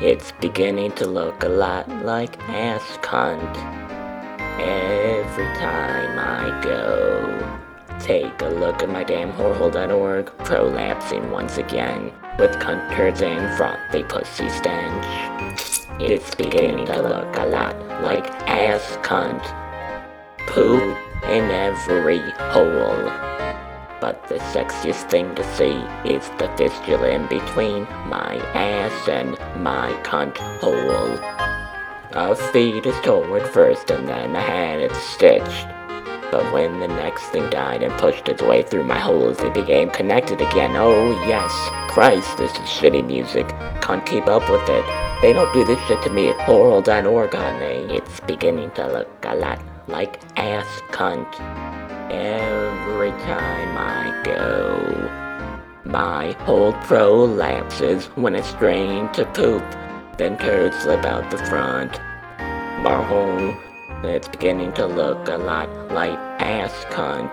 It's beginning to look a lot like ass cunt. Every time I go, take a look at my damn whorehole.org, prolapsing once again with cunt turds and frothy pussy stench. It's beginning to look a lot like ass cunt. Poop in every hole. But the sexiest thing to see is the fistula in between my ass and my cunt hole. A fetus toward first and then I had it stitched. But when the next thing died and pushed its way through my holes, it became connected again. Oh yes, Christ, this is shitty music. Can't keep up with it. They don't do this shit to me at oral.org, honey. It's beginning to look a lot like ass cunt. Every time I go, my hole prolapses when I strain to poop. Then turds slip out the front. My hole, it's beginning to look a lot like ass cunt.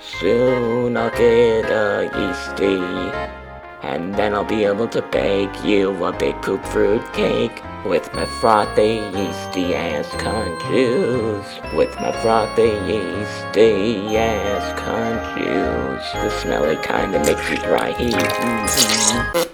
Soon I'll get a yeasty. And then I'll be able to bake you a big poop fruit cake with my frothy yeasty ass cunt juice. With my frothy yeasty ass cunt juice. The smelly kind that makes you dry heat. Mhm.